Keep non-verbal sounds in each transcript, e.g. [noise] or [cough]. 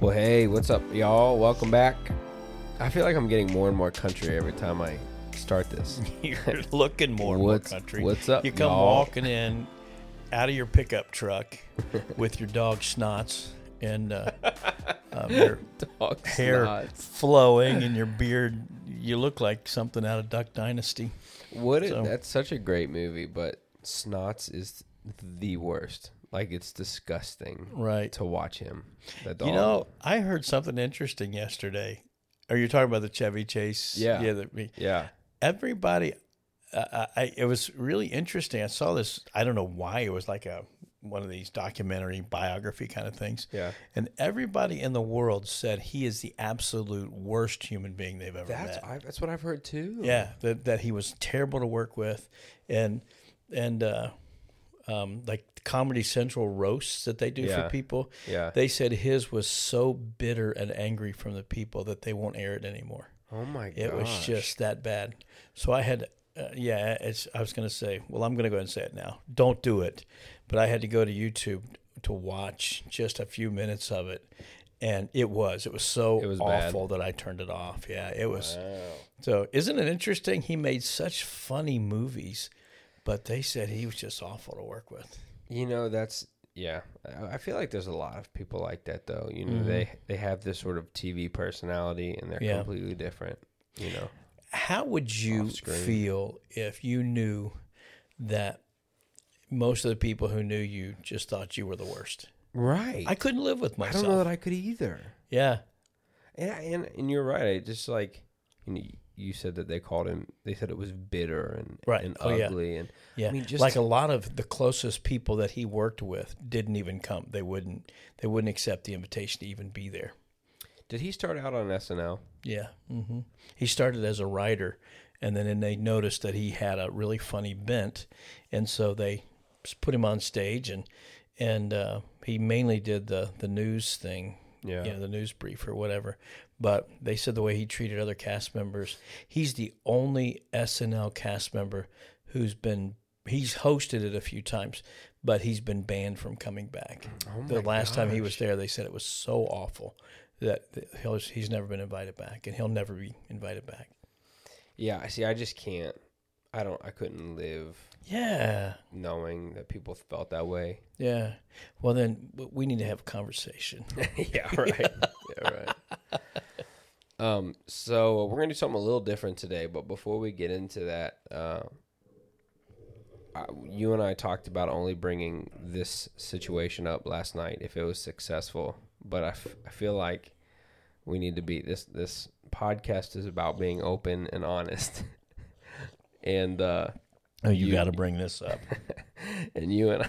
Well, hey, what's up, y'all? Welcome back. I feel like I'm getting more and more country every time I start this. [laughs] You're looking more and more country. what's up, You come y'all? walking in out of your pickup truck with your dog snots and uh, [laughs] um, your Dog hair snots. flowing and your beard. You look like something out of Duck Dynasty. What? It, So- that's such a great movie, but Snots is the worst. Like it's disgusting Right. to watch him. That dog. You know, I heard something interesting yesterday. Are you talking about the Chevy Chase? Yeah. Yeah. The, Yeah. everybody uh, I, it was really interesting i saw this i don't know why it was like a one of these documentary biography kind of things Yeah. and everybody in the world said he is the absolute worst human being they've ever That's met I, that's what I've heard too. yeah that, that he was terrible to work with and and uh um, like Comedy Central roasts that they do Yeah. for people, Yeah. they said his was so bitter and angry from the people that they won't air it anymore. Oh my god. It was just that bad. So I had, uh, yeah, it's. I was going to say, well, I'm going to go ahead and say it now. Don't do it. But I had to go to YouTube to watch just a few minutes of it, and it was. It was so It was bad. awful that I turned it off. Yeah, it was. Wow. So isn't it interesting? He made such funny movies, but they said he was just awful to work with. You know, that's yeah. I I feel like there's a lot of people like that though. You know, Mhm. they they have this sort of TV personality and they're Yeah. completely different. You know. How would you feel if you knew that most of the people who knew you just thought you were the worst? Right. I couldn't live with myself. I don't know that I could either. yeah, And and, and you're right. I just like you, know, you said that they called him. They said it was bitter and Right. and Oh, yeah. ugly and yeah. I mean, just- like a lot of the closest people that he worked with didn't even come. They wouldn't. They wouldn't accept the invitation to even be there. did he start out on SNL? Yeah. hmm He started as a writer, and then and they noticed that he had a really funny bent, and so they put him on stage, and and uh, he mainly did the the news thing, Yeah. you know, the news brief or whatever. But they said the way he treated other cast members, he's the only SNL cast member who's been he's hosted it a few times, but he's been banned from coming back. Oh the last time he was there, they said it was so awful that that he'll, he's never been invited back, and he'll never be invited back. Yeah. I See, I just can't. I don't. I couldn't live Yeah, knowing that people felt that way. yeah. Well, then we need to have a conversation. [laughs] yeah. [laughs] Right. Um. So we're gonna do something a little different today, but before we get into that, uh, I, you and I talked about only bringing this situation up last night if it was successful. But I, f- I feel like we need to be this. This podcast is about being open and honest. [laughs] and uh, Oh, you, You- got to bring this up. [laughs] and you and I,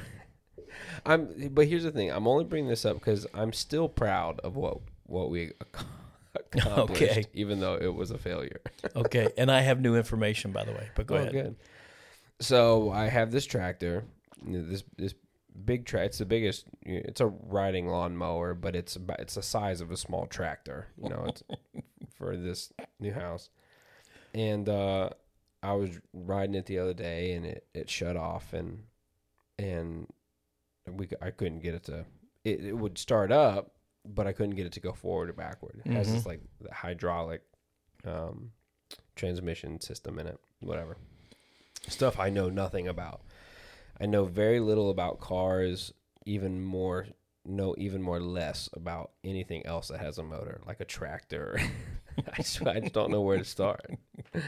I'm. But here's the thing: I'm only bringing this up because I'm still proud of what what we ac- [laughs] accomplished, Okay. even though it was a failure. [laughs] Okay, and I have new information, by the way. But go Oh, ahead. good. So I have this tractor, this this big track. It's the biggest. It's a riding lawn mower, but it's about, it's the size of a small tractor. You know, it's [laughs] for this new house. And uh, I was riding it the other day, and it, it shut off, and and we I couldn't get it to. It, it would start up, but I couldn't get it to go forward or backward. It has this Mhm. like hydraulic um, transmission system in it, whatever. Stuff I know nothing about. I know very little about cars, even more know even more less about anything else that has a motor, like a tractor. [laughs] I, just, I just don't know where to start. [laughs]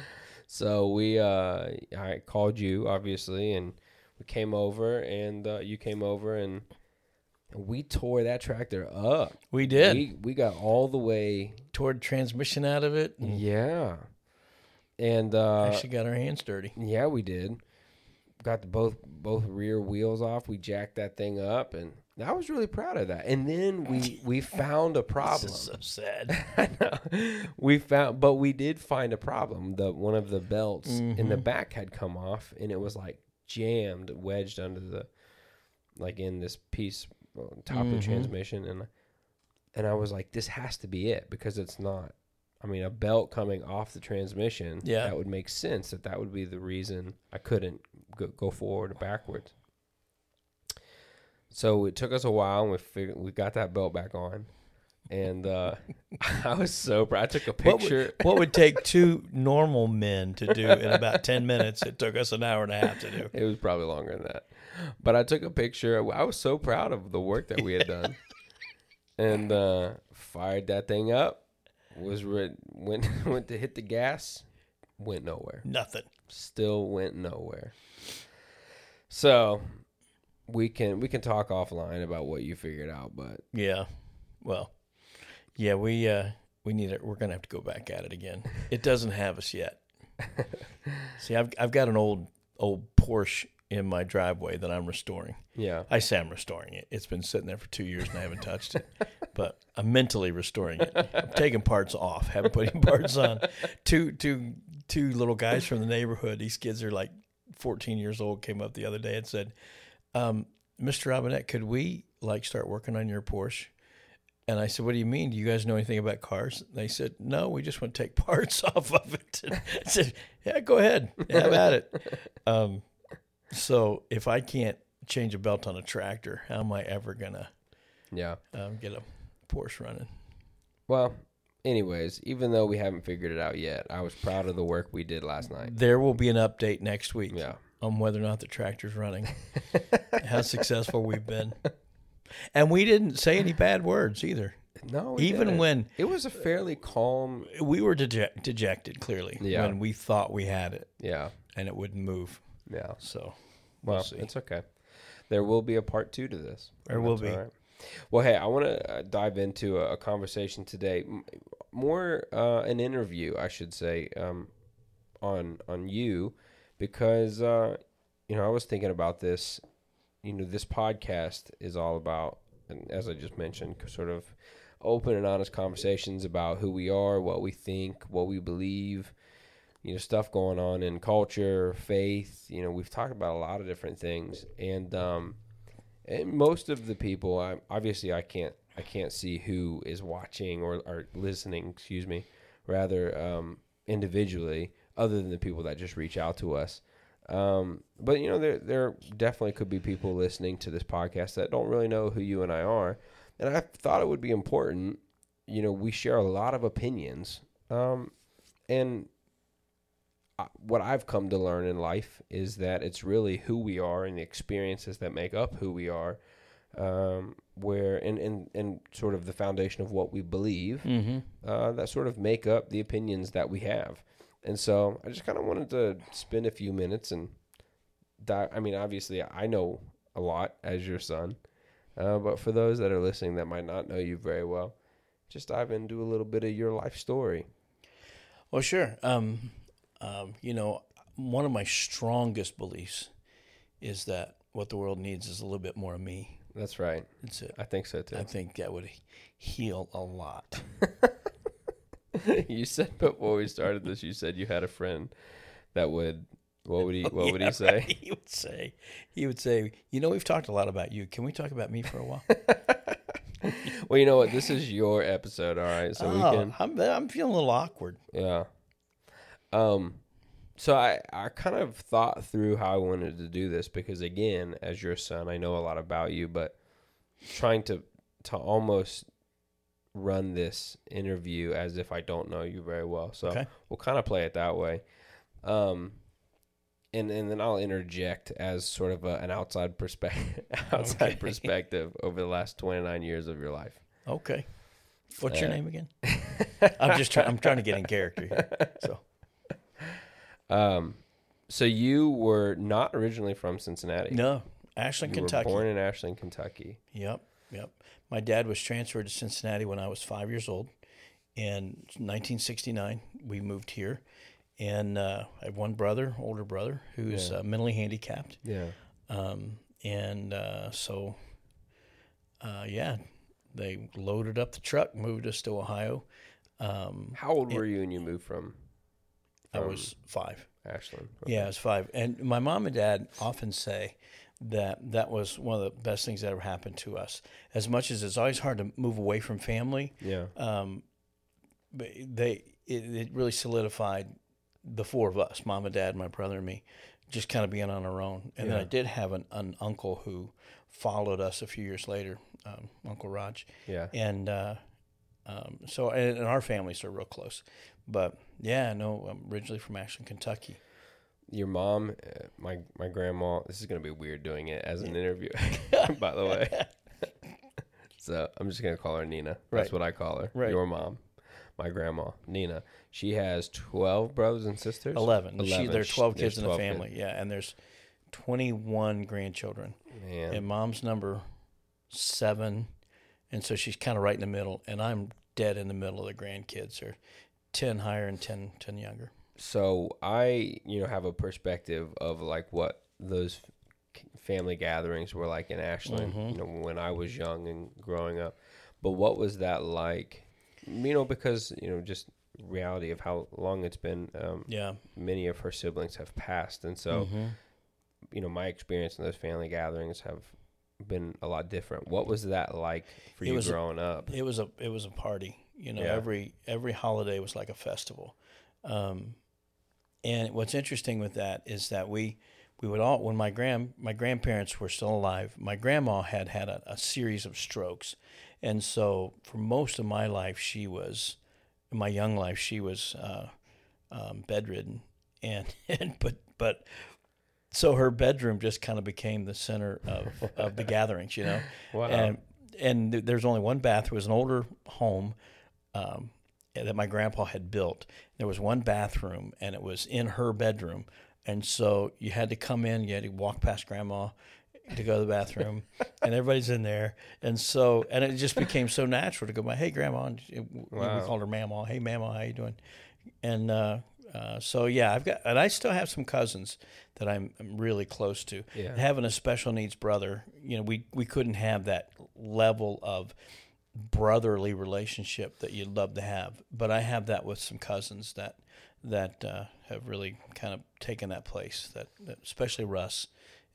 So we, uh, I called you obviously, and we came over, and uh, you came over, and we tore that tractor up. We did. We we got all the way. Toward transmission out of it. and Yeah, and uh, actually got our hands dirty. yeah, we did. Got the both both rear wheels off. We jacked that thing up, and I was really proud of that. And then we we found a problem. [laughs] This is so sad. [laughs] I know. We found, but we did find a problem. The one of the belts in the Mhm. back had come off, and it was like jammed, wedged under the, like in this piece on top of the Mhm. transmission, and and I was like, this has to be it because it's not. I mean, a belt coming off the transmission, Yeah. that would make sense. That that would be the reason I couldn't go, go forward or backwards. So it took us a while, and we figured we got that belt back on, and uh, [laughs] I was so proud. I took a What picture. would, what would take [laughs] two normal men to do in about 10 minutes? It took us an hour and a half to do. It was probably longer than that. But I took a picture. I was so proud of the work that we had done. [laughs] and uh, fired that thing up. Was re- went [laughs] went to hit the gas, went nowhere. Nothing. Still went nowhere. So we can we can talk offline about what you figured out, but Yeah. Well, yeah, we uh we need it. We're gonna have to go back at it again. It doesn't have us yet. [laughs] See, I've I've got an old old Porsche in my driveway that I'm restoring. yeah. I say I'm restoring it. It's been sitting there for two years and I haven't touched it. [laughs] But I'm mentally restoring it. I'm taking parts off, haven't put any parts on. Two two two little guys from the neighborhood. These kids are like 14 years old. Came up the other day and said, um, "Mr. Robinette, could we like start working on your Porsche?" And I said, "What do you mean? Do you guys know anything about cars?" They said, "No, we just want to take [laughs] parts off of it." And [laughs] I said, "Yeah, go ahead, have at it." Um, so if I can't change a belt on a tractor, how am I ever gonna Yeah. um, get a Porsche running? Well, anyways, even though we haven't figured it out yet, I was proud of the work we did last night. There will be an update next week Yeah. on whether or not the tractor's running, [laughs] how successful we've been, and we didn't say any bad words either. No, Even didn't. when it was a fairly calm. we were deject- dejected, clearly, Yeah. when we thought we had it Yeah. and it wouldn't move. Yeah. So Well, We'll it's okay. There will be a part two to this. There will be. right. Well, hey, I want to uh, dive into a, a conversation today, more uh, an interview, I should say, um, on on you, because uh, you know I was thinking about this. You know, this podcast is all about, and as I just mentioned, sort of open and honest conversations about who we are, what we think, what we believe, you know stuff going on in culture, faith. You know, we've talked about a lot of different things, and um, and most of the people, I, obviously, I can't I can't see who is watching or, or listening. Excuse me, rather um, individually, other than the people that just reach out to us. Um, but you know, there there definitely could be people listening to this podcast that don't really know who you and I are, and I thought it would be important. You know, we share a lot of opinions, um, and what I've come to learn in life is that it's really who we are and the experiences that make up who we are, um, where and, and and sort of the foundation of what we believe mm-hmm. uh, that sort of make up the opinions that we have. And so I just kind of wanted to spend a few minutes and dive. I mean, obviously, I know a lot as your son, uh, but for those that are listening that might not know you very well, just dive into a little bit of your life story. Well, sure. Um, um, you know, one of my strongest beliefs is that what the world needs is a little bit more of me. That's right. That's it. I think so too. I think that would heal a lot. [laughs] you said before we started this, you said you had a friend that would. What would he? [laughs] What would Yeah, he say? right. [laughs] He would say, he would say, you know, we've talked a lot about you. Can we talk about me for a while? Well, you know what? This is your episode, all right. So we Oh, can. I'm, I'm feeling a little awkward. Yeah. Um so I I kind of thought through how I wanted to do this because again, as your son, I know a lot about you, but trying to to almost run this interview as if I don't know you very well. So Okay. we'll kind of play it that way. Um and, and then I'll interject as sort of a, an outside perspective [laughs] outside Okay. perspective over the last 29 years of your life. Okay. What's your Uh, name again? [laughs] I'm just trying. I'm trying to get in character here. So Um, so you were not originally from Cincinnati. no, Ashland, you Kentucky. born in Ashland, Kentucky. Yep, yep. My dad was transferred to Cincinnati when I was five years old. In 1969, we moved here, and uh, I have one brother, older brother, who's Yeah. uh, mentally handicapped. Yeah. Um, and uh, so, uh, yeah, they loaded up the truck, moved us to Ohio. Um, How old were you when you moved from? I from was five. Ashland. Yeah, I was five. And my mom and dad often say that that was one of the best things that ever happened to us. As much as it's always hard to move away from family, Yeah. um, but they it, it really solidified the four of us, mom and dad, my brother and me, just kind of being on our own. And then I did have an, an uncle who followed us a few years later, um, Uncle Raj, Yeah. and uh, Um, so and, and our families are real close, but yeah, no, I'm originally from Ashland, Kentucky. Your mom, uh, my my grandma. This is gonna be weird doing it as an interview, [laughs] by the way. [laughs] so I'm just gonna call her Nina. That's Right. what I call her. Right. Your mom, my grandma, Nina. She has twelve brothers and sisters. 11. She, there are 12 kids in the 12 kids. family. Yeah. And there's 21 grandchildren. Man. And mom's number seven. And so she's kind of right in the middle. And I'm dead in the middle of the grandkids. Or 10 higher and 10, 10 younger. So I, you know, have a perspective of like what those family gatherings were like in Ashland, mm-hmm. you know, when I was young and growing up. But what was that like? You know, because, you know, just reality of how long it's been. Um, yeah. Many of her siblings have passed. And so, mm-hmm. you know, my experience in those family gatherings have been a lot different. What was that like for it you growing a, up? It was a, it was a party. You know, Yeah. every every holiday was like a festival. Um, and what's interesting with that is that we we would all when my grand my grandparents were still alive. My grandma had had a, a series of strokes, and so for most of my life she was, in my young life she was uh, um, bedridden, [laughs] and and but but. So her bedroom just kind of became the center of, of the [laughs] gatherings, you know Wow. and and there's only one bathroom. It was an older home um, that my grandpa had built. There was one bathroom, and it was in her bedroom. And so you had to come in, you had to walk past grandma to go to the bathroom, [laughs] and everybody's in there. And so, and it just became so natural to go by, hey, grandma. And it- we called her mama. Hey, mama, how you doing? And uh, uh, so, yeah, I've got, and I still have some cousins that I'm, I'm really close to yeah. having a special needs brother, you know, we, we couldn't have that level of brotherly relationship that you'd love to have. But I have that with some cousins that that uh, have really kind of taken that place. That, that especially Russ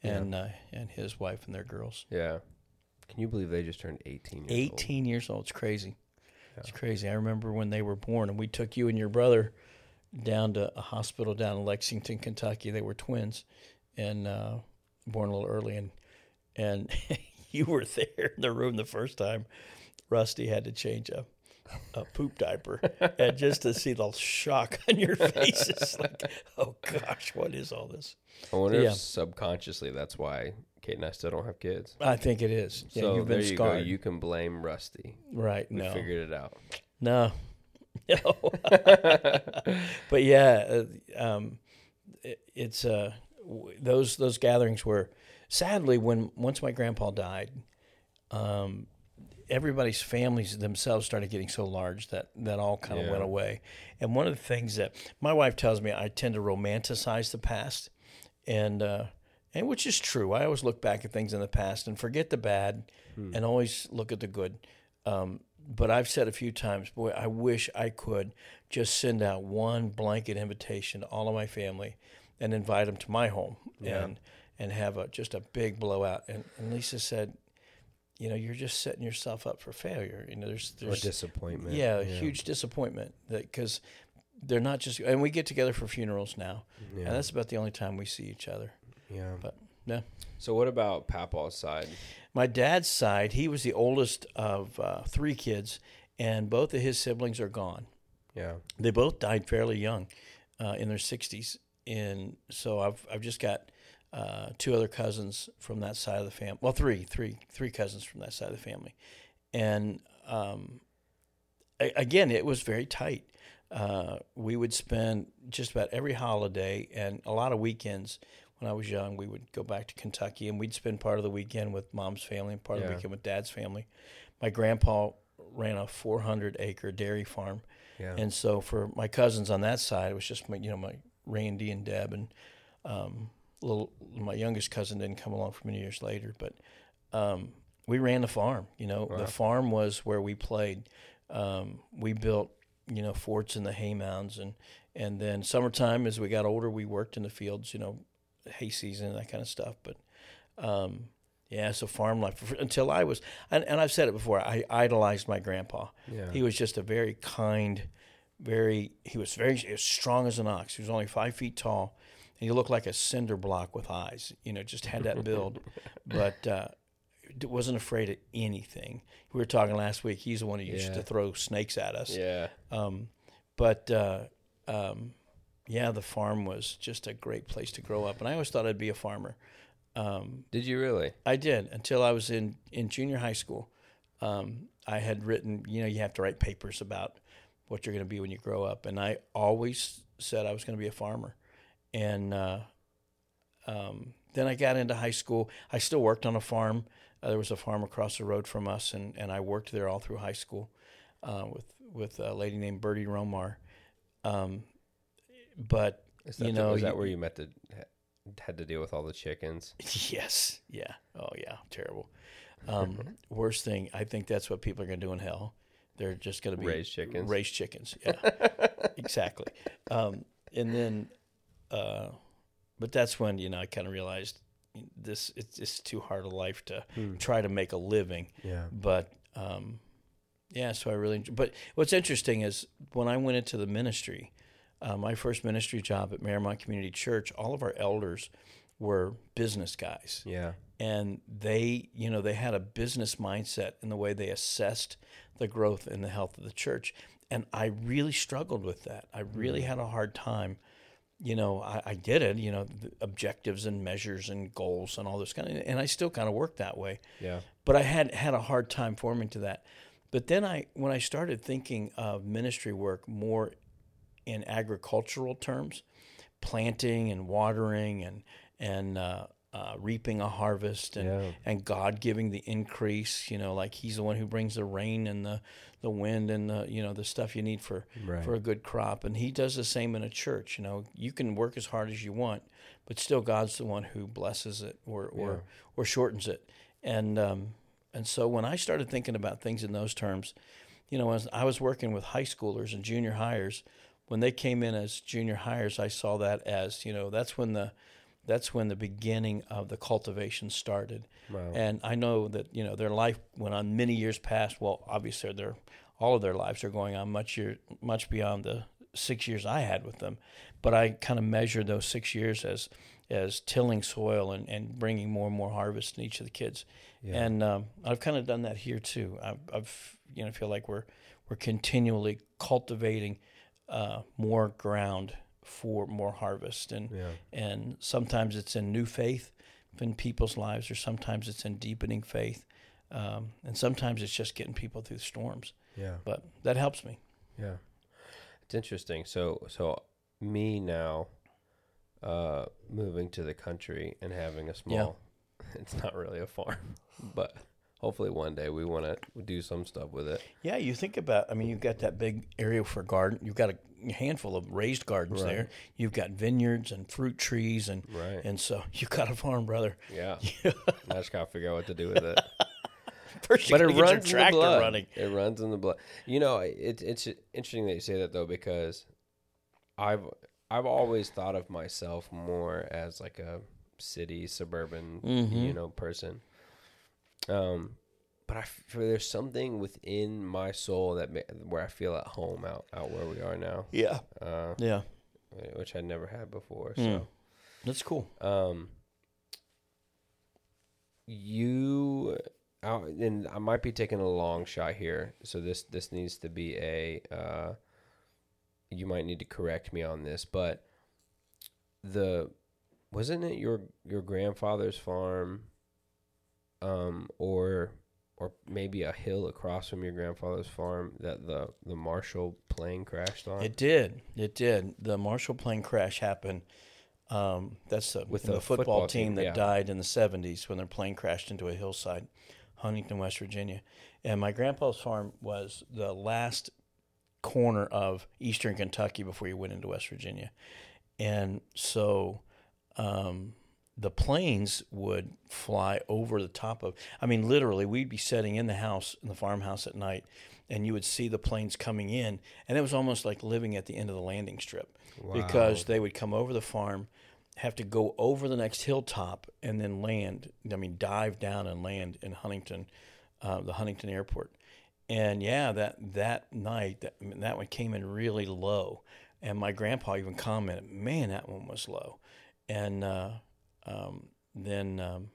and uh, and his wife and their girls. Yeah. Can you believe they just turned 18 years old? Eighteen years old. It's crazy. It's crazy. I remember when they were born, and we took you and your brother down to a hospital down in Lexington, Kentucky. They were twins, and uh, born a little early, and and [laughs] you were there in the room the first time. Rusty had to change a a poop diaper, and just to see the shock on your faces, [laughs] like, oh gosh, what is all this? I wonder Yeah. if subconsciously that's why Kate and I still don't have kids. I think it is. Yeah, so you've there you scarred, go. You can blame Rusty. right? We No, figured it out. No. [laughs] No. [laughs] but yeah, uh, um, it, it's uh, w- those those gatherings were sadly when once my grandpa died, um, everybody's families themselves started getting so large that that all kind of Yeah. went away. And one of the things that my wife tells me, I tend to romanticize the past, and uh, and which is true. I always look back at things in the past and forget the bad, and always look at the good. Um, but I've said a few times, boy, I wish I could just send out one blanket invitation to all of my family and invite them to my home Yeah. and and have a just a big blowout. And, and Lisa said, you know, you're just setting yourself up for failure. You know, there's Or disappointment. yeah, a huge disappointment that because they're not just and we get together for funerals now, Yeah. and that's about the only time we see each other. yeah. But yeah. So what about Papaw's side? My dad's side, he was the oldest of uh, three kids, and both of his siblings are gone. Yeah. They both died fairly young, uh, in their sixties, and so I've I've just got uh, two other cousins from that side of the family. Well, three, three, three cousins from that side of the family, and um, a- again, it was very tight. Uh, we would spend just about every holiday and a lot of weekends. When I was young, we would go back to Kentucky, and we'd spend part of the weekend with mom's family and part of the weekend with dad's family. My grandpa ran a 400 acre dairy farm. Yeah. And so for my cousins on that side, it was just my, you know, my Randy and Deb and um, little my youngest cousin didn't come along for many years later, but um, we ran the farm. You know, Wow. the farm was where we played. Um, we built, you know, forts in the hay mounds, and and then summertime as we got older, we worked in the fields. You know, hay season and that kind of stuff. But um, yeah, so farm life until I was, and, and I've said it before. I idolized my grandpa. yeah. He was just a very kind, very. He was very as strong as an ox. He was only five feet tall, and he looked like a cinder block with eyes. You know, just had that build, [laughs] but uh, wasn't afraid of anything. We were talking last week. He's the one who used Yeah. to throw snakes at us. Yeah. Um, but uh, um, yeah, the farm was just a great place to grow up, and I always thought I'd be a farmer. Um, Did you really? I did until I was in in junior high school. Um, I had written, you know, you have to write papers about what you're going to be when you grow up, and I always said I was going to be a farmer. And uh, um, then I got into high school. I still worked on a farm. Uh, there was a farm across the road from us, and, and I worked there all through high school uh, with with a lady named Bertie Romar. Um, but Is that You the- know, was that where you met the had to deal with all the chickens? [laughs] Yes. Yeah. Oh, yeah. Terrible. Um, [laughs] worst thing. I think that's what people are going to do in hell. They're just going to be Raise chickens. Raise chickens. Yeah. [laughs] exactly. Um, and then, uh, but that's when you know I kind of realized this it's, it's too hard a life to try to make a living. Yeah. But um, yeah, so I really. But what's interesting is when I went into the ministry, uh, my first ministry job at Marymount Community Church, all of our elders were business guys, Yeah. and they, you know, they had a business mindset in the way they assessed the growth and the health of the church, and I really struggled with that. I really had a hard time. You know, I, I did it. You know, the objectives and measures and goals and all this kind of, and I still kind of work that way Yeah. but I had had a hard time forming to that. But then I, when I started thinking of ministry work more in agricultural terms, planting and watering and and uh, uh, reaping a harvest and Yeah. and God giving the increase, you know, like He's the one who brings the rain and the the wind and the you know the stuff you need for Right. for a good crop. And He does the same in a church. You know, you can work as hard as you want, but still God's the one who blesses it or or Yeah. or shortens it. And um, and so when I started thinking about things in those terms, you know, as I was working with high schoolers and junior hires, when they came in as junior hires, I saw that as you know that's when the that's when the beginning of the cultivation started. Wow. And I know that you know their life went on many years past. Well, obviously, their all of their lives are going on much year much beyond the six years I had with them. But I kind of measure those six years as as tilling soil and, and bringing more and more harvest in each of the kids. Yeah. And um, I've kind of done that here too. I've, I've you know feel like we're we're continually cultivating uh, more ground for more harvest and Yeah. and sometimes it's in new faith in people's lives or sometimes it's in deepening faith um, and sometimes it's just getting people through storms Yeah. but that helps me Yeah. It's interesting. So so me now uh moving to the country and having a small [laughs] it's not really a farm, [laughs] but hopefully one day we want to do some stuff with it. yeah you think about i mean you've got that big area for garden you've got a handful of raised gardens Right. there you've got vineyards and fruit trees and Right. and so [laughs] you got a farm brother Yeah. [laughs] I just got to figure out what to do with it. [laughs] first but it gotta runs in the blood. running It runs in the blood. You know, it, it's interesting that you say that though because I've I've always thought of myself more as like a city suburban Mm-hmm. you know person. Um, but I f- there's something within my soul that ma- where I feel at home out out where we are now, yeah uh, yeah which I never had before. Hmm. So. that's cool Um, you, uh, and I might be taking a long shot here, so this this needs to be a. Uh, you might need to correct me on this, but the wasn't it your your grandfather's farm, um, or or maybe a hill across from your grandfather's farm that the the Marshall plane crashed on? It did. It did. The Marshall plane crash happened. Um, that's the, With the, the football, football team, team, that yeah. died in the 70s when their plane crashed into a hillside, Huntington, West Virginia. And my grandpa's farm was the last corner of eastern Kentucky before you went into West Virginia. And so um, the planes would fly over the top of, I mean, literally, we'd be sitting in the house, in the farmhouse at night, and you would see the planes coming in. And it was almost like living at the end of the landing strip because they would come over the farm, have to go over the next hilltop, and then land. I mean, dive down and land in Huntington, uh, the Huntington airport. And yeah, that that night, that I mean, that one came in really low, and my grandpa even commented, "Man, that one was low." And uh, um, then um,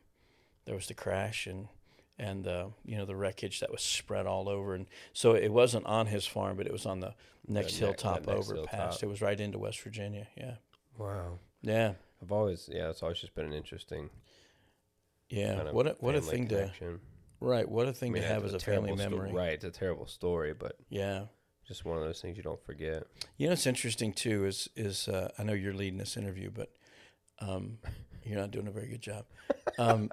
there was the crash, and and uh, you know the wreckage that was spread all over. And so it wasn't on his farm, but it was on the next ne- hilltop next over hilltop. past. It was right into West Virginia. Yeah, Wow. yeah, I've always yeah, it's always just been an interesting yeah. kind of what a, what a thing connection. to right. What a thing mean, to have it's as a family terrible sto- memory. right, it's a terrible story, but Yeah. just one of those things you don't forget. You know what's interesting too is is uh, I know you're leading this interview, but um, you're not doing a very good job. Um,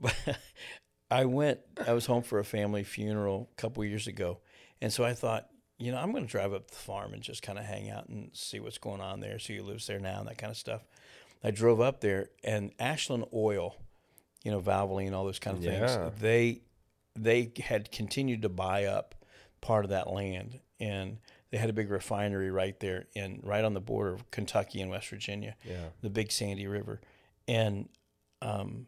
but [laughs] I went. I was home for a family funeral a couple years ago, and so I thought, you know, I'm going to drive up to the farm and just kind of hang out and see what's going on there, see who lives there now, and that kind of stuff. I drove up there, and Ashland Oil, you know, Valvoline, all those kind of Yeah. things. They they had continued to buy up part of that land, and they had a big refinery right there in right on the border of Kentucky and West Virginia, Yeah. the Big Sandy River, and um,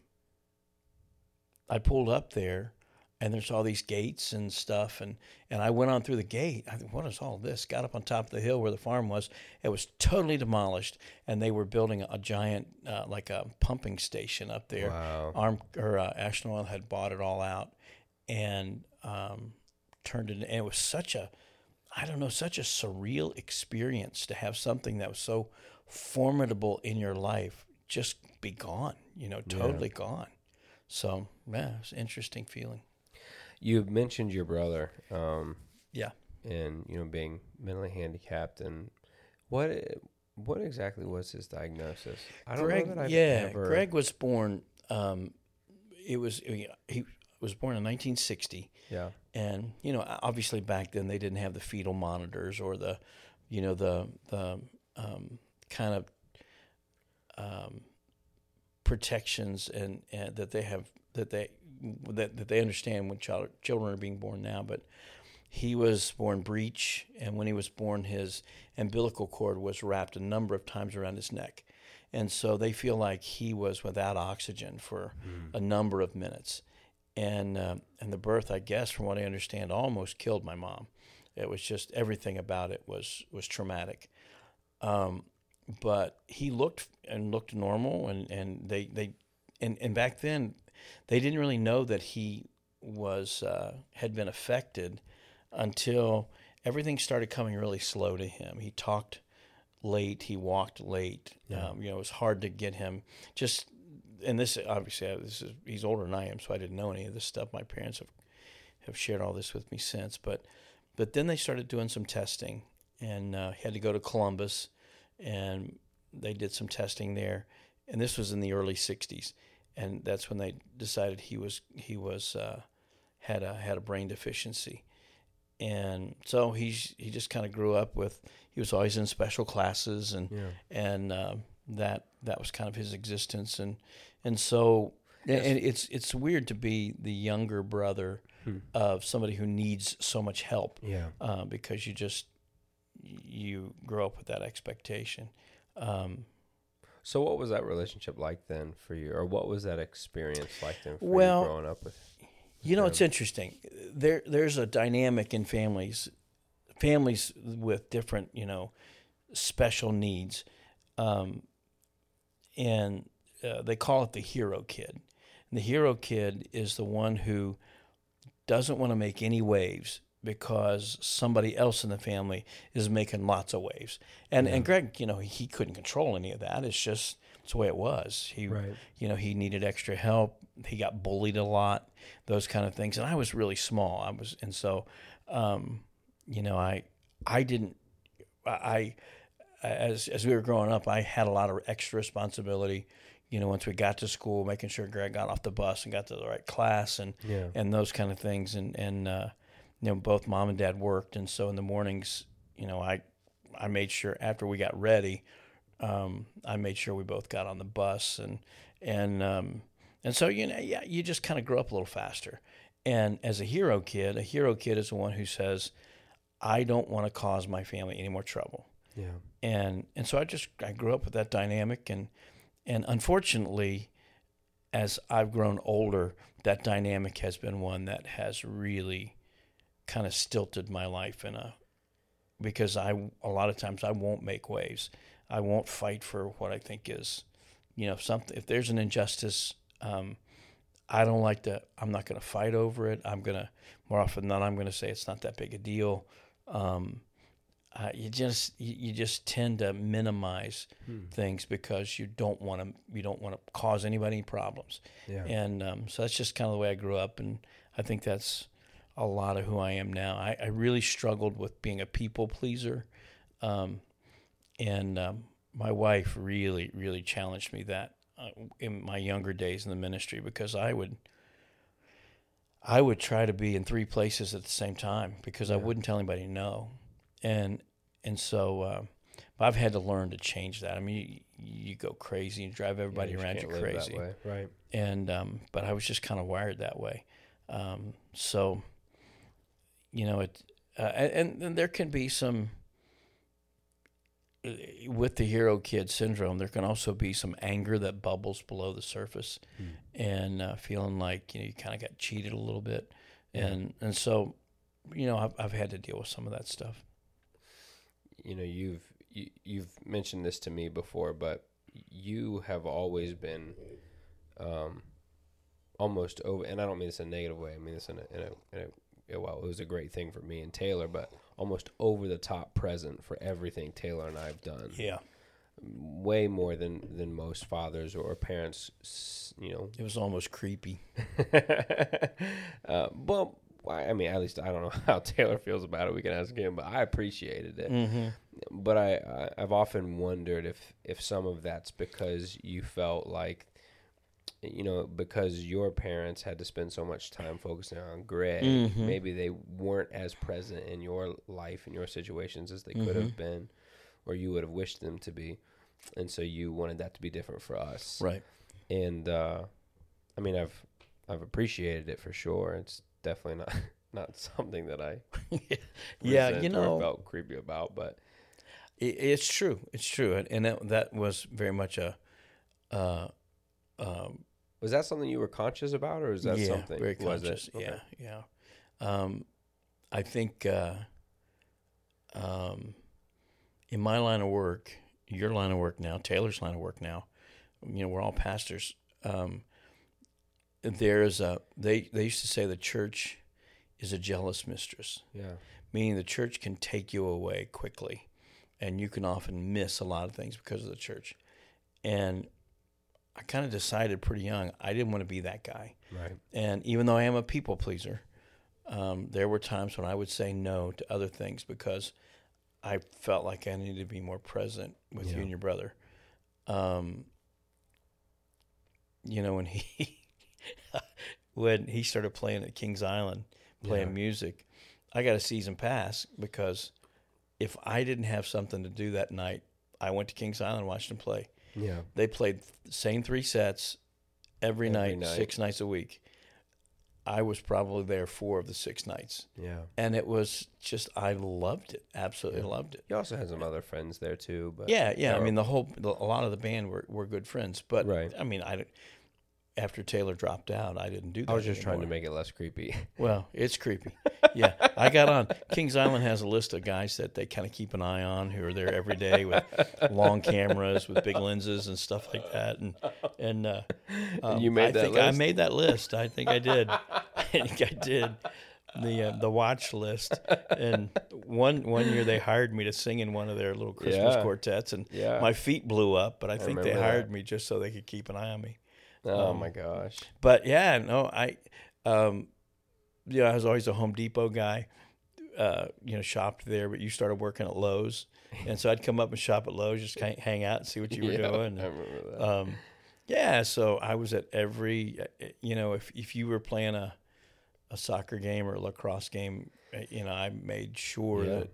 I pulled up there, and there's all these gates and stuff, and and I went on through the gate. I thought, what is all this? Got up on top of the hill where the farm was. It was totally demolished, and they were building a giant uh, like a pumping station up there. Wow. Arm or uh, Ashland Oil had bought it all out and um, turned it. And it was such a, I don't know, such a surreal experience to have something that was so formidable in your life just be gone. You know, totally gone. So yeah, it's an interesting feeling. You mentioned your brother, um, Yeah. and you know being mentally handicapped, and what what exactly was his diagnosis? I don't Greg, know that I've yeah, ever. Greg was born. Um, it was he was born in 1960. Yeah. and you know obviously back then they didn't have the fetal monitors or the you know the the um, kind of um, protections and, and that they have that they that, that they understand when child, children are being born now but he was born breech and when he was born his umbilical cord was wrapped a number of times around his neck and so they feel like he was without oxygen for a number of minutes and uh, and the birth, I guess, from what I understand, almost killed my mom. It was just everything about it was was traumatic. Um, but he looked and looked normal, and, and they they and, and back then they didn't really know that he was uh, had been affected until everything started coming really slow to him. He talked late, he walked late. Um, you know, it was hard to get him just and this obviously this is he's older than I am, so I didn't know any of this stuff. My parents have have shared all this with me since, but but then they started doing some testing, and uh, he had to go to Columbus, and they did some testing there, and this was in the early '60s, and that's when they decided he was he was uh, had a had a brain deficiency, and so he's he just kind of grew up with he was always in special classes and Yeah. and uh, that that was kind of his existence and and so and and it's it's weird to be the younger brother of somebody who needs so much help Yeah. uh, because you just you grow up with that expectation um, So, what was that relationship like then for you, or what was that experience like then for Well, you growing up with? You know, it's interesting. There, there's a dynamic in families, families with different, you know, special needs, um, and uh, they call it the hero kid. And the hero kid is the one who doesn't want to make any waves because somebody else in the family is making lots of waves. And and Greg, you know, he couldn't control any of that. It's just it's the way it was. He Right. you know, he needed extra help. He got bullied a lot, those kind of things. And I was really small. I was, and so, um, you know, I, I didn't, I, as as we were growing up, I had a lot of extra responsibility. You know, once we got to school, making sure Greg got off the bus and got to the right class, and Yeah. and those kind of things. And and uh, you know, both mom and dad worked, and so in the mornings, you know, I I made sure after we got ready, um, I made sure we both got on the bus, and and um, and so you know, yeah, you just kind of grow up a little faster. And as a hero kid, a hero kid is the one who says, "I don't want to cause my family any more trouble." Yeah. and and so I just I grew up with that dynamic and and unfortunately as I've grown older that dynamic has been one that has really kind of stilted my life in a because I a lot of times I won't make waves I won't fight for what I think is you know something if there's an injustice um, I don't like to. I'm not going to fight over it. I'm gonna more often than not. I'm going to say it's not that big a deal. Um, uh, you just you, you just tend to minimize Hmm. things because you don't want to you don't want to cause anybody any problems. Yeah. And um, so that's just kind of the way I grew up, and I think that's a lot of who I am now. I, I really struggled with being a people pleaser, um, and um, my wife really, really challenged me that uh, in my younger days in the ministry because I would. I would try to be in three places at the same time because I wouldn't tell anybody no, and and so uh, I've had to learn to change that. I mean, you, you go crazy and drive everybody Yeah, around you can't that crazy. Right. and um, but I was just kind of wired that way. Um, so, you know, it uh, and, and there can be some uh, with the hero kid syndrome. There can also be some anger that bubbles below the surface, Hmm. and uh, feeling like you know you kind of got cheated a little bit, Yeah. and and so, you know, I've I've had to deal with some of that stuff. You know you've you, you've mentioned this to me before but you have always been um almost over and i don't mean this in a negative way i mean this in a, in a, in a well it was a great thing for me and taylor but almost over the top present for everything taylor and i've done. Yeah, way more than than most fathers or parents you know. It was almost creepy. [laughs] uh, well I I mean, at least I don't know [laughs] how Taylor feels about it. We can ask him, but I appreciated it Mm-hmm. but I, I I've often wondered if if some of that's because you felt like you know because your parents had to spend so much time focusing on Greg Mhm. maybe they weren't as present in your life and your situations as they could Mhm. have been or you would have wished them to be and so you wanted that to be different for us Right. and uh I mean I've I've appreciated it for sure it's definitely not [laughs] not something that I [laughs] Yeah, you know, felt creepy about but It, it's true. It's true, and, and that, that was very much a. Uh, um, Was that something you were conscious about, or is that yeah, something? very was it? conscious. Okay. Yeah, yeah. Um, I think uh, um, in my line of work, your line of work now, Taylor's line of work now, you know, we're all pastors. Um, there's a they they used to say the church is a jealous mistress. Yeah. meaning the church can take you away quickly and you can often miss a lot of things because of the church. And i kind of decided pretty young i didn't want to be that guy. Right. and even though i am a people pleaser um, there were times when i would say no to other things because i felt like i needed to be more present with you and your brother. Um, you know when he [laughs] [laughs] when he started playing at kings island playing Yeah. music. I got a season pass because if I didn't have something to do that night, I went to Kings Island and watched them play. Yeah. They played the same three sets every, Every night, night. six nights a week. I was probably there four of the six nights. Yeah. And it was just, I loved it. Absolutely Yeah. loved it. You also had some other friends there too, but Yeah, yeah. I mean, the whole, the, a lot of the band were, were good friends. But, Right. I mean, I, after Taylor dropped out, I didn't do that. I was just trying to make it less creepy. [laughs] Well, it's creepy. Yeah, I got on. Kings Island has a list of guys that they kind of keep an eye on who are there every day with long cameras, with big lenses and stuff like that. And and uh, um, you made I that think I list? made that list. I think I did. [laughs] I think I did. The uh, the watch list. And one one year they hired me to sing in one of their little Christmas Yeah. quartets, and Yeah. my feet blew up. But I think they hired that. me just so they could keep an eye on me. Oh Um, my gosh. But yeah, no, I, um, you know, I was always a Home Depot guy. Uh, you know, shopped there, but you started working at Lowe's, and so I'd come up and shop at Lowe's, just kind of hang out and see what you were Yeah, doing. I remember that. Um, yeah, so I was at every, uh, you know, if if you were playing a a soccer game or a lacrosse game, uh, you know, I made sure Yeah. that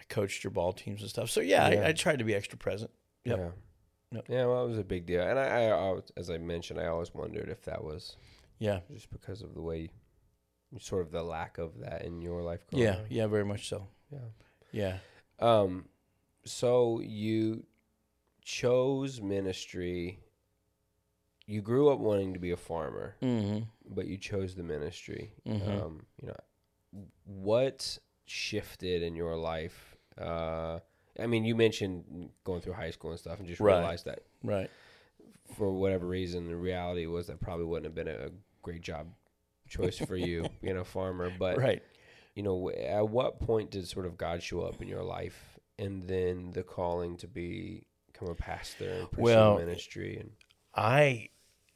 I coached your ball teams and stuff. So yeah, Yeah. I, I tried to be extra present. Yep. Yeah. Yeah, well, it was a big deal, and I, I, I, as I mentioned, I always wondered if that was Yeah, just because of the way, sort of the lack of that in your life. growing yeah, up. yeah, very much so. yeah. Yeah. Um, so you chose ministry. You grew up wanting to be a farmer, Mm-hmm. but you chose the ministry. Mhm. Um, you know, what shifted in your life? Uh, I mean, you mentioned going through high school and stuff, and just Right. realized that. Right. for whatever reason, the reality was that probably wouldn't have been a great job choice for you, [laughs] being a farmer. But right. you know, at what point did sort of God show up in your life, and then the calling to be become a pastor and pursue Well, ministry and I,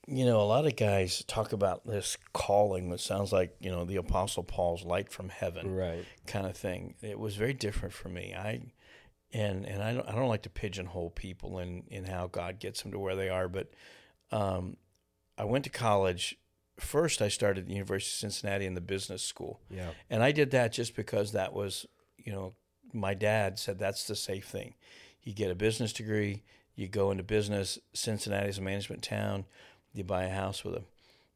you know, a lot of guys talk about this calling that sounds like, you know, the Apostle Paul's light from heaven right, kind of thing. It was very different for me. I, and and I don't I don't like to pigeonhole people in in how God gets them to where they are, but um, I went to college. First, I started at the University of Cincinnati in the business school, yeah, and I did that just because that was, you know, my dad said that's the safe thing. You get a business degree, you go into business. Cincinnati's a management town. You buy a house with a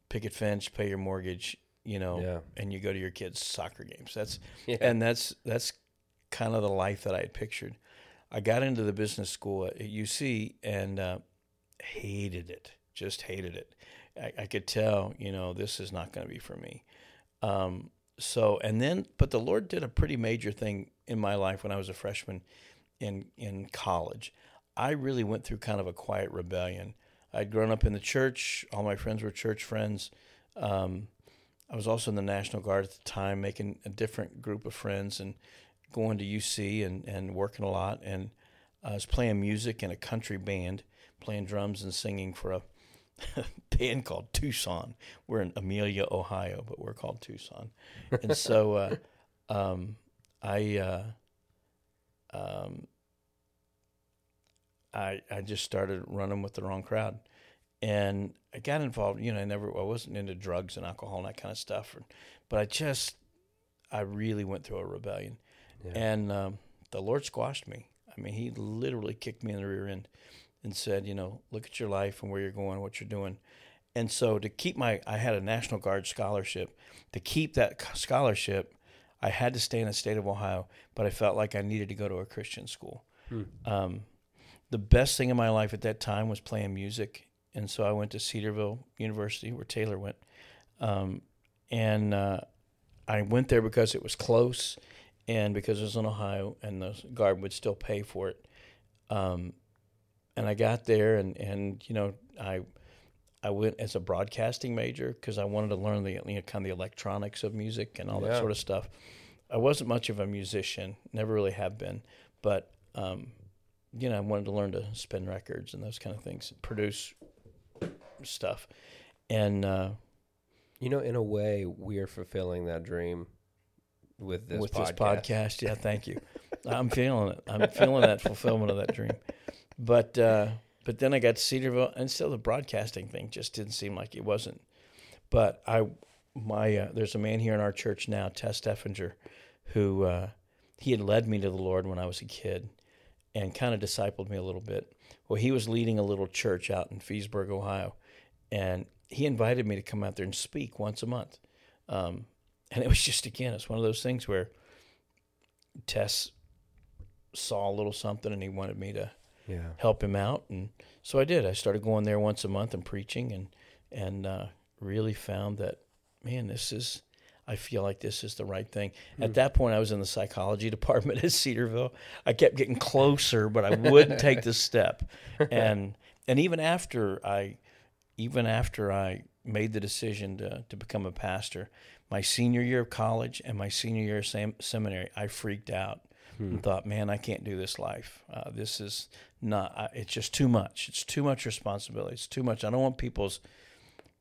picket fence, pay your mortgage, you know, yeah, and you go to your kids' soccer games. That's [laughs] yeah. and that's that's kind of the life that I had pictured. I got into the business school at UC and uh, hated it. Just hated it. I, I could tell, you know, this is not going to be for me. Um, so and then, but the Lord did a pretty major thing in my life when I was a freshman in in college. I really went through kind of a quiet rebellion. I'd grown up in the church. All my friends were church friends. Um, I was also in the National Guard at the time, making a different group of friends and going to UC and, and working a lot. And I was playing music in a country band, playing drums and singing for a [laughs] band called Tucson. We're in Amelia, Ohio, but we're called Tucson. And so uh, [laughs] um, I, uh, um, I I just started running with the wrong crowd, and I got involved. You know, I never I wasn't into drugs and alcohol and that kind of stuff, but I just I really went through a rebellion, Yeah. and um, the Lord squashed me. I mean, He literally kicked me in the rear end and said, you know, look at your life and where you're going, what you're doing. And so to keep my, I had a National Guard scholarship. To keep that scholarship, I had to stay in the state of Ohio, but I felt like I needed to go to a Christian school. Hmm. Um, the best thing in my life at that time was playing music, and so I went to Cedarville University, where Taylor went, um, and uh, I went there because it was close, and because it was in Ohio, and the guard would still pay for it. Um, and I got there, and and you know I I went as a broadcasting major because I wanted to learn the you know, kind of the electronics of music and all that sort of stuff. I wasn't much of a musician, never really have been, but um, you know I wanted to learn to spin records and those kind of things, produce stuff, and uh, You know, in a way, we are fulfilling that dream with this with podcast. this podcast. Yeah, thank you. [laughs] I'm feeling it. I'm feeling that fulfillment of that dream. But uh, but then I got to Cedarville, and still the broadcasting thing just didn't seem like it wasn't. But I my uh, there's a man here in our church now, Tess Steffinger, who uh, he had led me to the Lord when I was a kid, and kind of discipled me a little bit. Well, he was leading a little church out in Feesburg, Ohio, and he invited me to come out there and speak once a month. Um, and it was just again, it's one of those things where Tess saw a little something and he wanted me to Yeah. help him out, and so I did. I started going there once a month and preaching, and and uh, really found that man, this is. I feel like this is the right thing. At that point, I was in the psychology [laughs] department at Cedarville. I kept getting closer, but I wouldn't [laughs] take the step. And and even after I, even after I made the decision to to become a pastor, my senior year of college and my senior year of sam- seminary, I freaked out and thought, man, I can't do this life. Uh, this is not. I, it's just too much. It's too much responsibility. It's too much. I don't want people's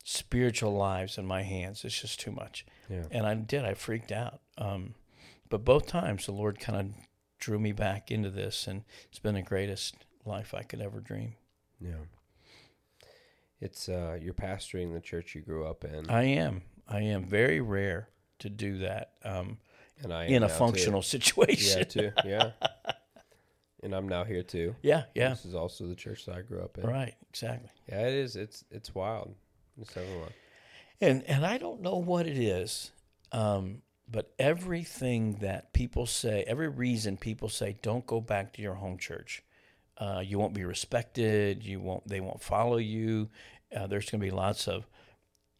spiritual lives in my hands. It's just too much. Yeah. And I did. I freaked out. Um, but both times the Lord kind of drew me back into this, and it's been the greatest life I could ever dream. Yeah. It's uh you're pastoring the church you grew up in. I am. I am very rare to do that um, and I in a now, too. functional situation. Yeah, too. [laughs] Yeah. and I'm now here too. yeah, yeah. This is also the church that I grew up in. Right. Exactly. Yeah, it is. It's it's wild. It's everyone. And and I don't know what it is, um, but everything that people say, every reason people say, don't go back to your home church. Uh, you won't be respected. You won't. They won't follow you. Uh, there's going to be lots of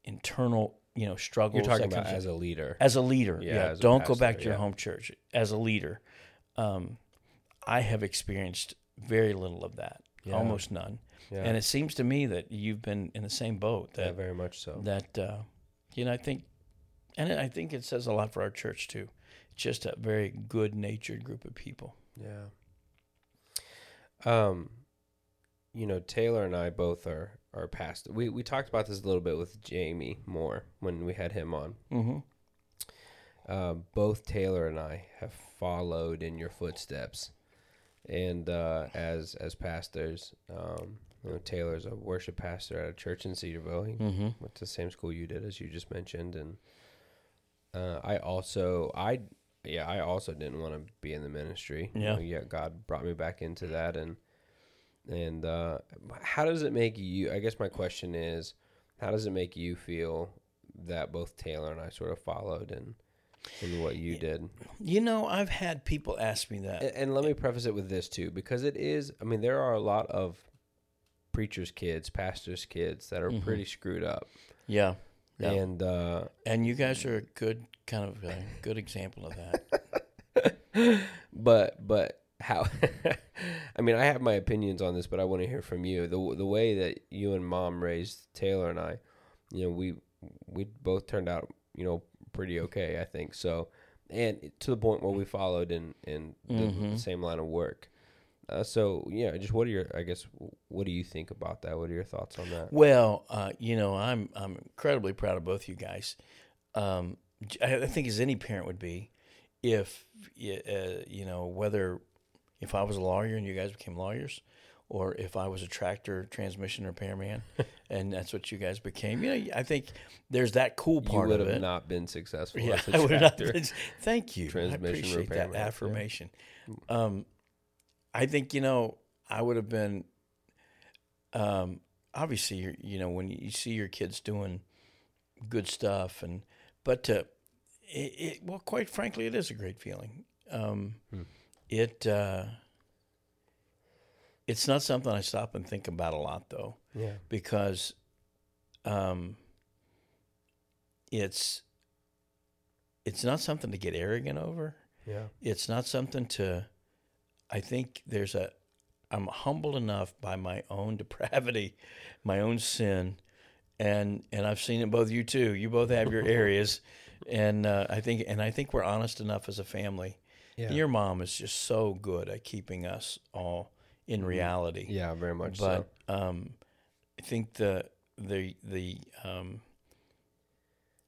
internal, you know, struggles. You're talking about as a leader. as a leader. Yeah, Yeah, don't go back to your yeah. home church as a leader. Um, I have experienced very little of that, Yeah. almost none. And it seems to me that you've been in the same boat. yeah, That very much so. that uh, you know, I think, and I think it says a lot for our church too. Just a very good natured group of people. Yeah. Um, you know, Taylor and I both are are past. We we talked about this a little bit with Jamie Moore when we had him on. Mm-hmm. Uh, both Taylor and I have followed in your footsteps, and uh, as as pastors, um, you know, Taylor's a worship pastor at a church in Cedarville. He Mm-hmm. went to the same school you did, as you just mentioned, and uh, I also I yeah I also didn't want to be in the ministry. You Yeah. know, yet God brought me back into that, and and uh, how does it make you? I guess my question is, how does it make you feel that both Taylor and I sort of followed and in what you did? You know, I've had people ask me that. And, and let me preface it with this too, because it is. I mean, there are a lot of preachers' kids, pastors' kids that are Mhm. pretty screwed up, Yeah. Yeah. and uh, And you guys are a good kind of a good example of that. [laughs] but but how [laughs] I mean I have my opinions on this but I want to hear from you. The the way that you and mom raised Taylor and I you know we we both turned out you know pretty okay I think. So and to the point where we followed in in the, Mhm. same line of work. Uh, so yeah just what are your I guess what do you think about that? What are your thoughts on that? Well, uh, you know, I'm I'm incredibly proud of both you guys. Um, I think as any parent would be, if uh, you know whether if I was a lawyer and you guys became lawyers, or if I was a tractor transmission repairman, [laughs] and that's what you guys became. You know, I think there's that cool part. you part would have not been successful yeah, as a [laughs] I would not tractor. been- Thank you. I appreciate repairman, that yeah. affirmation. Um, I think you know I would have been. Um, obviously, you're, you know when you see your kids doing good stuff, and but to it, it well, quite frankly, it is a great feeling. Um, Hmm. It uh, it's not something I stop and think about a lot, though yeah because um, it's it's not something to get arrogant over. yeah It's not something to. I think there's a. I'm humbled enough by my own [laughs] depravity, my own sin, and and I've seen it both you too. You both have your [laughs] areas, and uh, I think and I think we're honest enough as a family. Yeah. Your mom is just so good at keeping us all in reality. Yeah very much so. But um, I think the the the um,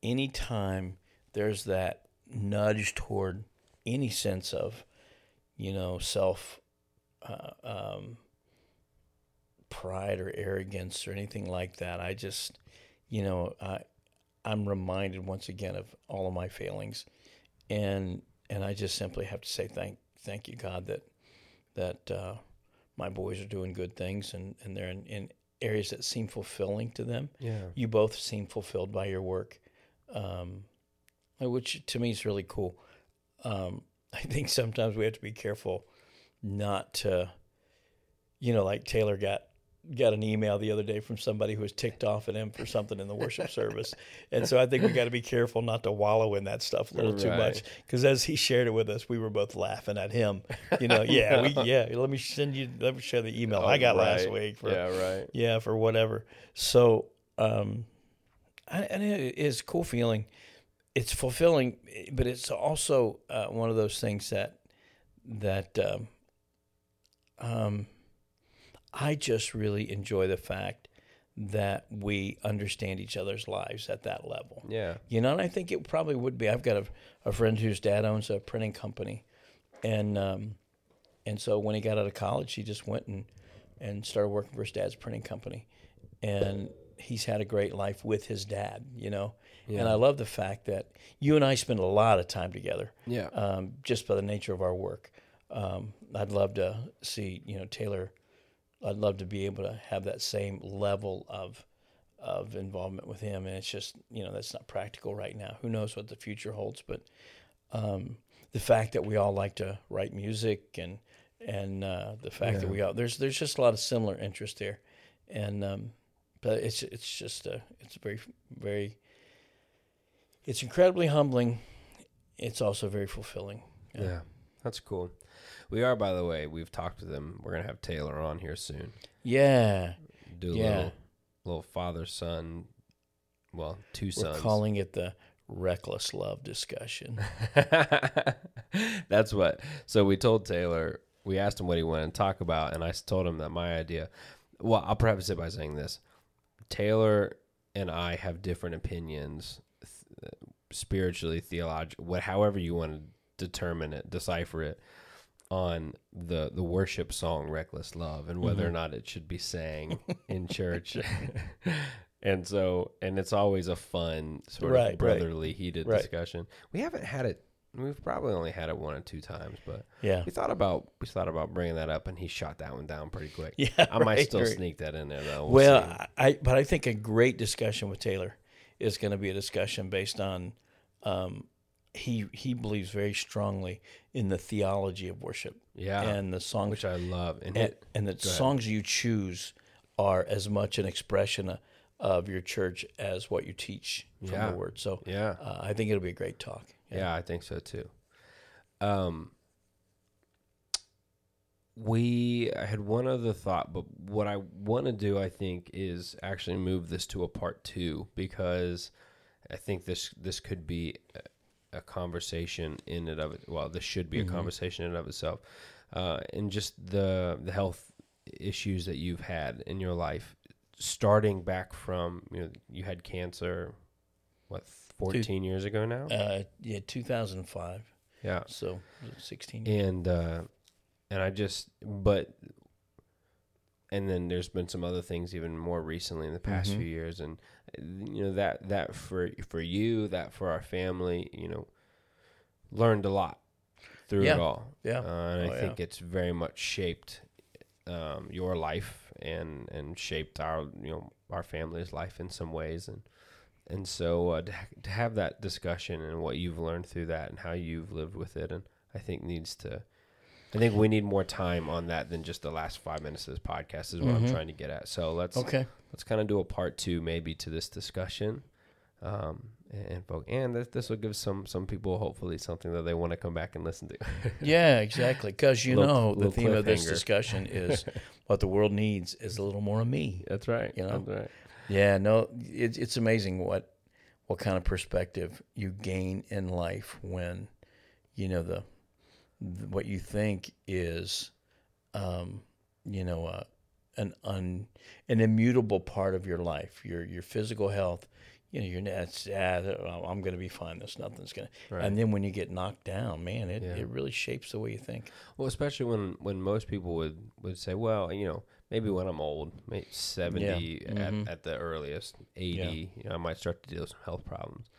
anytime there's that nudge toward any sense of you know self uh, um, pride or arrogance or anything like that, I just you know I I'm reminded once again of all of my failings, and and I just simply have to say thank thank you God that that uh, my boys are doing good things and, and they're in, in areas that seem fulfilling to them. yeah You both seem fulfilled by your work, um, which to me is really cool. Um, [laughs] I think sometimes we have to be careful not to, you know, like Taylor got got an email the other day from somebody who was ticked off at him for something in the worship service, and so I think we got to be careful not to wallow in that stuff a little too much because as he shared it with us, we were both laughing at him. You know, yeah, we, [laughs] yeah. Let me send you. Let me share the email I got last week for yeah right yeah for whatever so um I, and it is a cool feeling it's fulfilling but it's also uh, one of those things that that um, um i just really enjoy the fact that we understand each other's lives at that level yeah you know, and I think it probably would be. I've got a, a friend whose dad owns a printing company, and um, and so when he got out of college, he just went and and started working for his dad's printing company, and he's had a great life with his dad. You know, and I love the fact that you and I spend a lot of time together, yeah um, just by the nature of our work. Um, I'd love to see you know Taylor. I'd love to be able to have that same level of of involvement with him, and it's just you know that's not practical right now. Who knows what the future holds? But um, the fact that we all like to write music and and uh, the fact that we all there's there's just a lot of similar interest there, and um, but it's it's just a it's very very it's incredibly humbling. It's also very fulfilling. Yeah, that's cool. We are, by the way. We've talked to them. We're gonna have Taylor on here soon. Yeah, Do a Yeah. little, little father son. Well, two we're sons. calling it the reckless love discussion. [laughs] That's what. So we told Taylor. We asked him what he wanted to talk about, and I told him that my idea. Well, I'll preface it by saying this: Taylor and I have different opinions, th- spiritually, theologically, what, however you want to determine it, decipher it, on the the worship song "Reckless Love" and whether or Mhm. not it should be sang [laughs] in church. [laughs] and so, and it's always a fun sort Right, of right. brotherly, heated Right. discussion. We haven't had it. We've probably only had it one or two times, but Yeah, we thought about we thought about bringing that up, and he shot that one down pretty quick. [laughs] yeah. I might still right. sneak that in there though. We'll I but I think a great discussion with Taylor is going to be a discussion based on um, he he believes very strongly in the theology of worship yeah, and the songs which I love. And, and, and the songs you choose are as much an expression of, your church as what you teach from Yeah. the word. So yeah, uh, I think it'll be a great talk. Yeah, I think so too. Um, we I had one other thought, but what I want to do, I think, is actually move this to a part two because I think this this could be a, conversation in and of it. Well, this should be Mhm. a conversation in and of itself, uh, and just the the health issues that you've had in your life, starting back from you know you had cancer, what fourteen years ago now. Uh, yeah, 2005. Yeah. So 16. And uh and I just but and then there's been some other things even more recently in the past Mhm. few years and you know that that for for you, that for our family, you know, learned a lot through it all. Yeah. Uh, and Oh, I think it's very much shaped um, your life and and shaped our you know our family's life in some ways and and so uh, to, ha- to have that discussion and what you've learned through that and how you've lived with it and I think needs to I think we need more time on that than just the last five minutes of this podcast is what I'm Mhm. trying to get at. So let's Okay. Let's kind of do a part two maybe to this discussion. Um, and and this, this will give some some people hopefully something that they want to come back and listen to. [laughs] Yeah, exactly. Because you Little- know the theme of this discussion [laughs] is what the world needs is a little more of me. That's right. You know? That's right. Yeah, no, it, it's amazing what what kind of perspective you gain in life when you know the, the what you think is, um, you know, uh, an un an immutable part of your life, your your physical health. You know, you're that's yeah, I'm going to be fine. There's nothing's going to. Right. And then when you get knocked down, man, it, Yeah. it really shapes the way you think. Well, especially when when most people would would say, well, you know, maybe when I'm old, maybe 70 Mhm. at, at the earliest, 80, you know, I might start to deal with some health problems.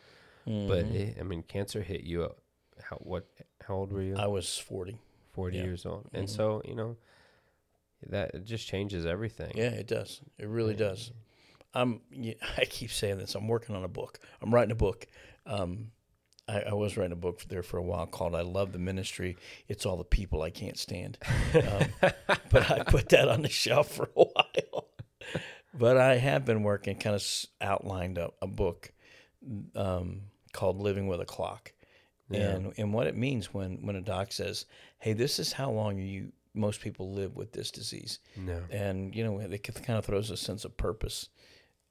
But Mhm. it, I mean, cancer hit you how what how old were you? I was 40. 40 yeah. years old. And Mhm. so, you know, that it just changes everything. Yeah, it does. It really does. I'm. [laughs] I keep saying this. I'm working on a book. I'm writing a book. Um, I, I was writing a book there for a while called "I Love the Ministry." It's all the people I can't stand. Um, [laughs] but I put that on the shelf for a [laughs] while. But I have been working, kind of outlined a, a book um, called "Living with a Clock," Yeah. and and what it means when when a doc says, "Hey, this is how long you most people live with this disease." No. and you know it kind of throws a sense of purpose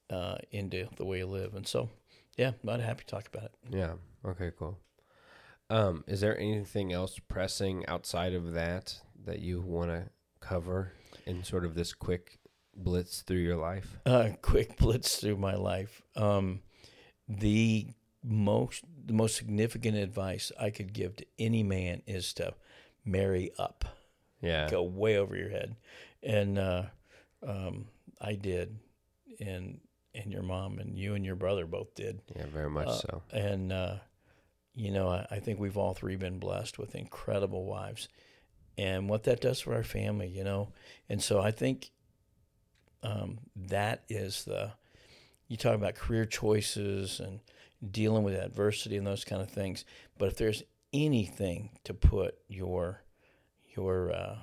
uh, into the way you live and so yeah i'm happy to talk about it Yeah. Okay, cool. Um, is there anything else pressing outside of that that you want to cover in sort of this quick blitz through your life? uh, quick blitz through my life um, the most the most significant advice i could give to any man is to marry up Yeah. go way over your head. And uh, um, i did. And and your mom and you and your brother both did. Yeah, very much Uh, so. and uh, you know I, I think we've all three been blessed with incredible wives. And what that does for our family you know? And so i think um, that is the you talk about career choices and dealing with adversity and those kind of things. But if there's anything to put your your uh,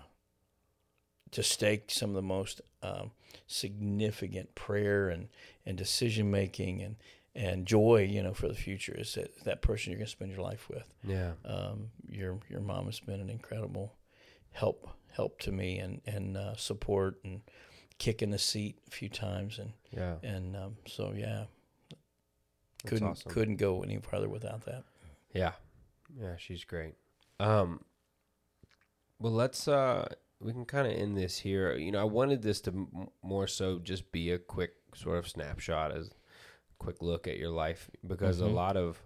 to stake some of the most um, significant prayer and, and decision making and and joy, you know, for the future is that that person you're going to spend your life with. Yeah. Um, your your mom has been an incredible help help to me and and uh, support and kick in the seat a few times and Yeah. and um, so yeah That's couldn't awesome. couldn't go any farther without that. Yeah. Yeah, she's great. Um well, let's uh we can kind of end this here. You know, I wanted this to m- more so just be a quick sort of snapshot as quick look at your life because a Mhm. lot of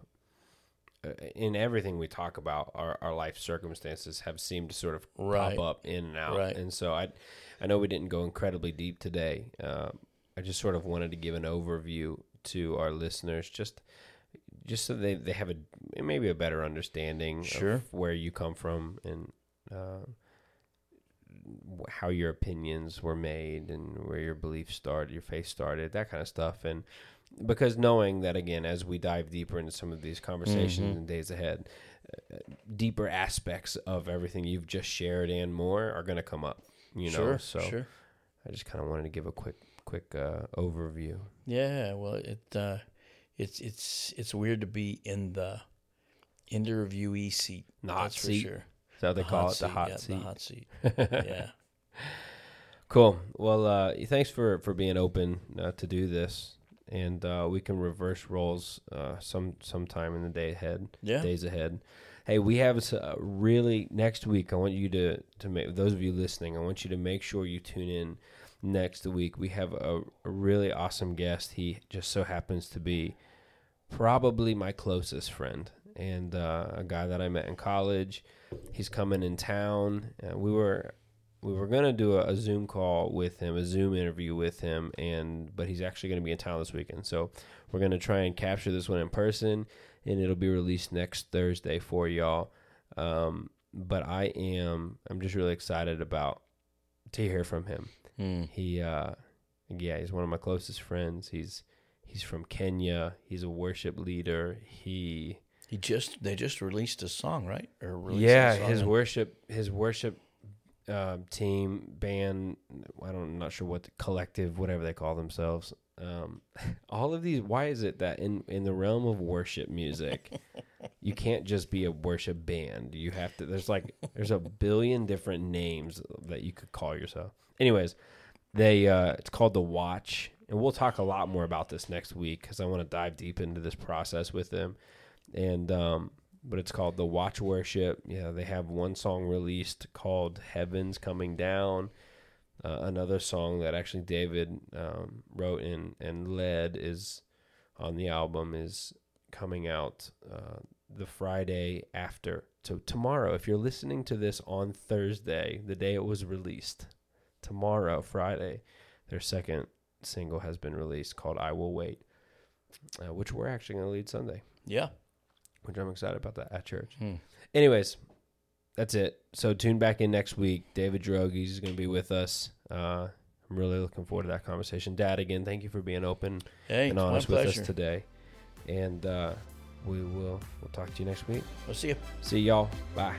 uh, in everything we talk about our, our life circumstances have seemed to sort of Right. pop up in and out Right. and so i i know we didn't go incredibly deep today um, i just sort of wanted to give an overview to our listeners just just so they, they have a maybe a better understanding Sure. of where you come from and uh, how your opinions were made and where your beliefs started, your faith started, that kind of stuff. And because knowing that again, as we dive deeper into some of these conversations Mhm. in days ahead, uh, deeper aspects of everything you've just shared and more are going to come up. You know, sure, so sure. I just kind of wanted to give a quick, quick uh, overview. Yeah, well, it uh, it's it's it's weird to be in the interviewee seat. Not that's for sure. Is that what they call it? The hot yeah, seat. The hot seat. [laughs] yeah. Cool. Well, uh, thanks for for being open uh, to do this, and uh, we can reverse roles uh, some sometime in the day ahead, Yeah. days ahead. Hey, we have s- uh, really next week. I want you to to make those of you listening. I want you to make sure you tune in next week. We have a, a really awesome guest. He just so happens to be probably my closest friend and uh, a guy that I met in college. He's coming in town. Uh, we were we were gonna do a, a Zoom call with him, a Zoom interview with him, and but he's actually gonna be in town this weekend. So we're gonna try and capture this one in person, and it'll be released next Thursday for y'all. Um, but I am I'm just really excited about to hear from him. Mm. He uh, yeah, he's one of my closest friends. He's he's from Kenya. He's a worship leader. He He just they just released a song, right? Or released yeah, a song his and- worship, his worship uh, team, band. I don't, I'm not sure what the collective, whatever they call themselves. Um, [laughs] all of these. Why is it that in in the realm of worship music, [laughs] you can't just be a worship band? You have to. There's like there's a billion different names that you could call yourself. Anyways, they uh, it's called the Watch, and we'll talk a lot more about this next week because I want to dive deep into this process with them, and um, but it's called the Watch Worship. Yeah, they have one song released called Heaven's Coming Down. Uh, another song that actually David um, wrote and and led is on the album is coming out uh, the Friday after. So tomorrow, if you're listening to this on Thursday, the day it was released, tomorrow, Friday, their second single has been released called "I Will Wait," uh, which we're actually going to lead Sunday, Yeah. Which I'm excited about that at church. Hmm. Anyways, that's it. So tune back in next week. David Drogies is going to be with us. Uh, I'm really looking forward to that conversation. Dad, again, thank you for being open Hey, and honest with us today. And uh, we will we'll talk to you next week. We'll see you. See y'all. Bye.